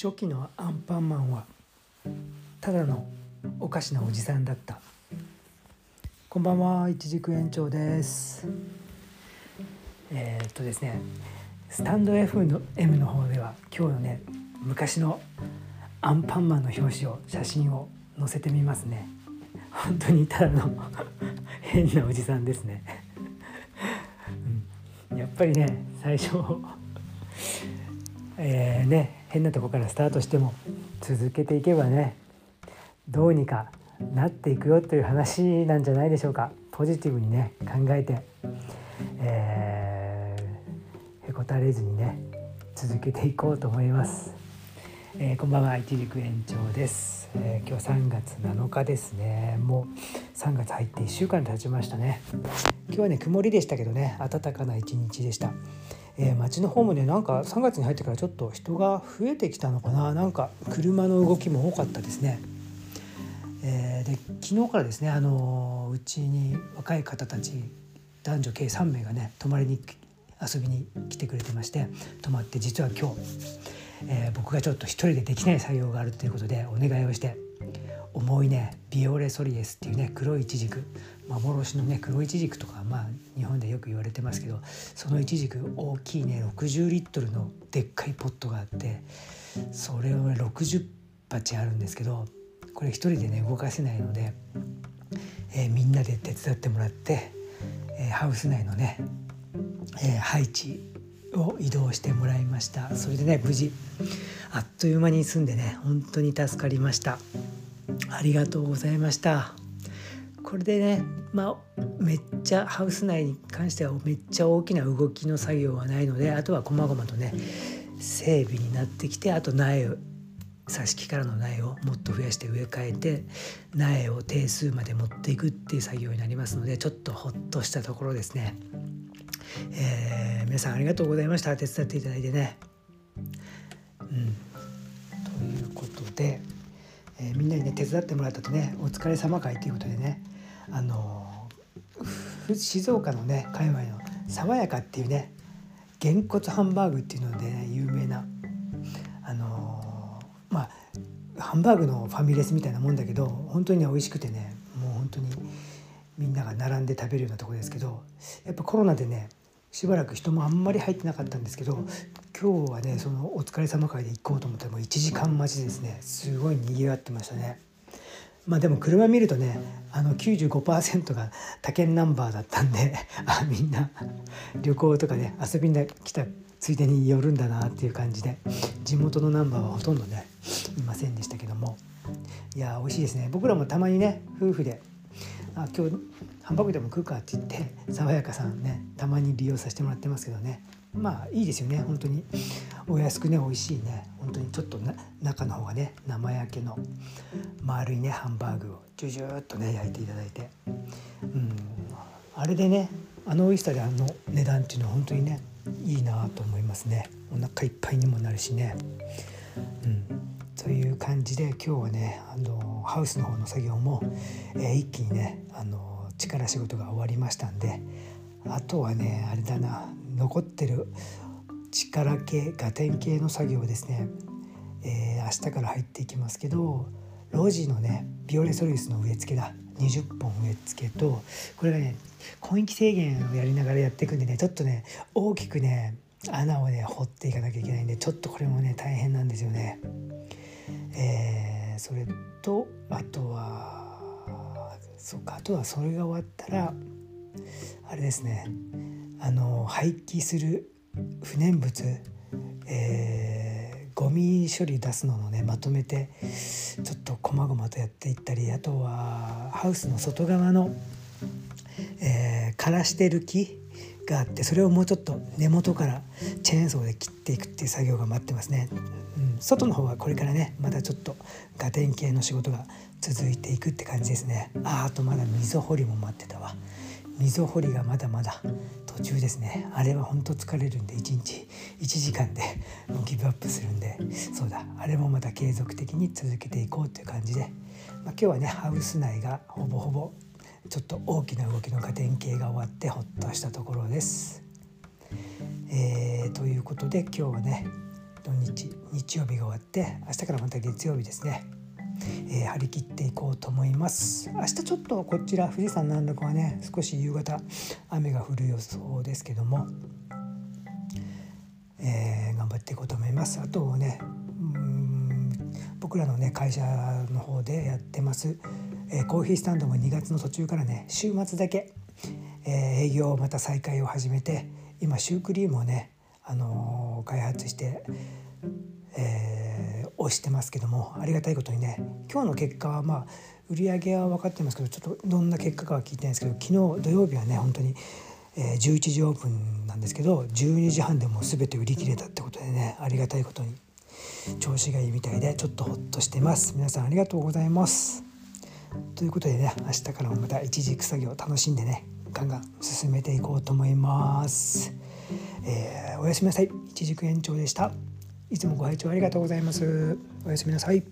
初期のアンパンマンはただのおかしなおじさんだった。こんばんは一軸園長です。えー、っとですねスタンド F の M の方では今日のね昔のアンパンマンの表紙を写真を載せてみますね。本当にただの 変なおじさんですね、うん、やっぱりね最初えー、ね変なとこからスタートしても続けていけばねどうにかなっていくよという話なんじゃないでしょうか。ポジティブにね考えて、えー、へこたれずにね続けていこうと思います、えー、こんばんは一軸延長です、えー、今日3月7日ですね。もう3月入って1週間経ちましたね。今日はね曇りでしたけどね暖かな一日でした。えー、街の方もねなんか3月に入ってからちょっと人が増えてきたのかななんか車の動きも多かったですね。えー、で昨日からですねあのうちに若い方たち男女計3名がね泊まりに遊びに来てくれてまして泊まって実は今日、えー、僕がちょっと一人でできない作業があるということでお願いをして重いねビオレソリエスっていうね黒いイチジク。幻のね黒いちじくとかまあ日本でよく言われてますけどそのいちじく大きいね60リットルのでっかいポットがあってそれをね60鉢あるんですけどこれ一人でね動かせないので、えー、みんなで手伝ってもらって、えー、ハウス内のね、えー、配置を移動してもらいました。それでね無事あっという間に済んでね本当に助かりました。ありがとうございましたこれでねまあめっちゃハウス内に関してはめっちゃ大きな動きの作業はないのであとは細々とね整備になってきてあと苗挿し木からの苗をもっと増やして植え替えて苗を定数まで持っていくっていう作業になりますのでちょっとほっとしたところですね。えー、皆さんありがとうございました手伝っていただいてね。うん、ということで、えー、みんなにね手伝ってもらったとねお疲れ様会ということでねあの静岡のね界隈の爽やかっていうねげんこつハンバーグっていうので、ね、有名なあのまあハンバーグのファミレスみたいなもんだけど本当にね美味しくてねもう本当にみんなが並んで食べるようなとこですけどやっぱコロナでねしばらく人もあんまり入ってなかったんですけど今日はねそのお疲れ様会で行こうと思ったらもう1時間待ちですね。すごいにぎわってましたね。まあでも車見るとねあの95%が他県ナンバーだったんであみんな旅行とかね遊びに来たついでに寄るんだなっていう感じで地元のナンバーはほとんどねいませんでしたけども。いや美味しいですね。僕らもたまにね夫婦であ今日ハンバーグでも食うかって言って 爽やかさんねたまに利用させてもらってますけどね。まあいいですよね本当に。お安くね美味しいね。本当にちょっと中の方がね生焼けの丸いねハンバーグをジュジュっとね焼いていただいて。うん。あれでねあの美味しさであの値段っていうのは本当にねいいなと思いますね。お腹いっぱいにもなるしね。うん。という感じで今日はねあのハウスの方の作業も、えー、一気にねあの力仕事が終わりましたんであとはねあれだな残ってる力系ガテン系の作業ですね、えー、明日から入っていきますけど路地のねビオレソリウスの植え付けだ20本植え付けとこれがね根域制限をやりながらやっていくんでねちょっとね大きくね穴をね掘っていかなきゃいけないんでちょっとこれもね大変なんですよね。えー、それとあとはそうか。あとはそれが終わったらあれですね。あの廃棄する不燃物、えー、ゴミ処理出すのをねまとめてちょっとこまごまとやっていったりあとはハウスの外側の、えー、枯らしてる木があってそれをもうちょっと根元からチェーンソーで切っていくっていう作業が待ってますね。うん、外の方はこれからねまだちょっとガテン系の仕事が続いていくって感じですね。ああとまだ溝掘りも待ってたわ。溝掘りがまだまだ途中ですねあれは本当疲れるんで1日1時間でもうギブアップするんでそうだあれもまた継続的に続けていこうという感じで、まあ、今日はねハウス内がほぼほぼちょっと大きな動きの家電系が終わってほっとしたところです。えー、ということで今日はね土日日曜日が終わって明日からまた月曜日ですね、えー、張り切っていこうと思います。明日ちょっとこちら富士山南麓はね少し夕方雨が降る予想ですけども、えー、頑張っていこうと思います。あとね僕らのね会社の方でやってます、えー、コーヒースタンドも2月の途中からね週末だけ、えー、営業をまた再開を始めて今シュークリームをね、あのー、開発して、えー、押してますけどもありがたいことにね今日の結果はまあ売り上げは分かってますけどちょっとどんな結果かは聞いてないんですけど昨日土曜日はね本当に、えー、11時オープンなんですけど12時半でもう全て売り切れたってことでねありがたいことに調子がいいみたいでちょっとホッとしてます。皆さんありがとうございます。ということでね明日からもまた一軸作業楽しんでねガンガン進めていこうと思います、えー、おやすみなさい。一軸延長でした。いつもご拝聴ありがとうございます。おやすみなさい。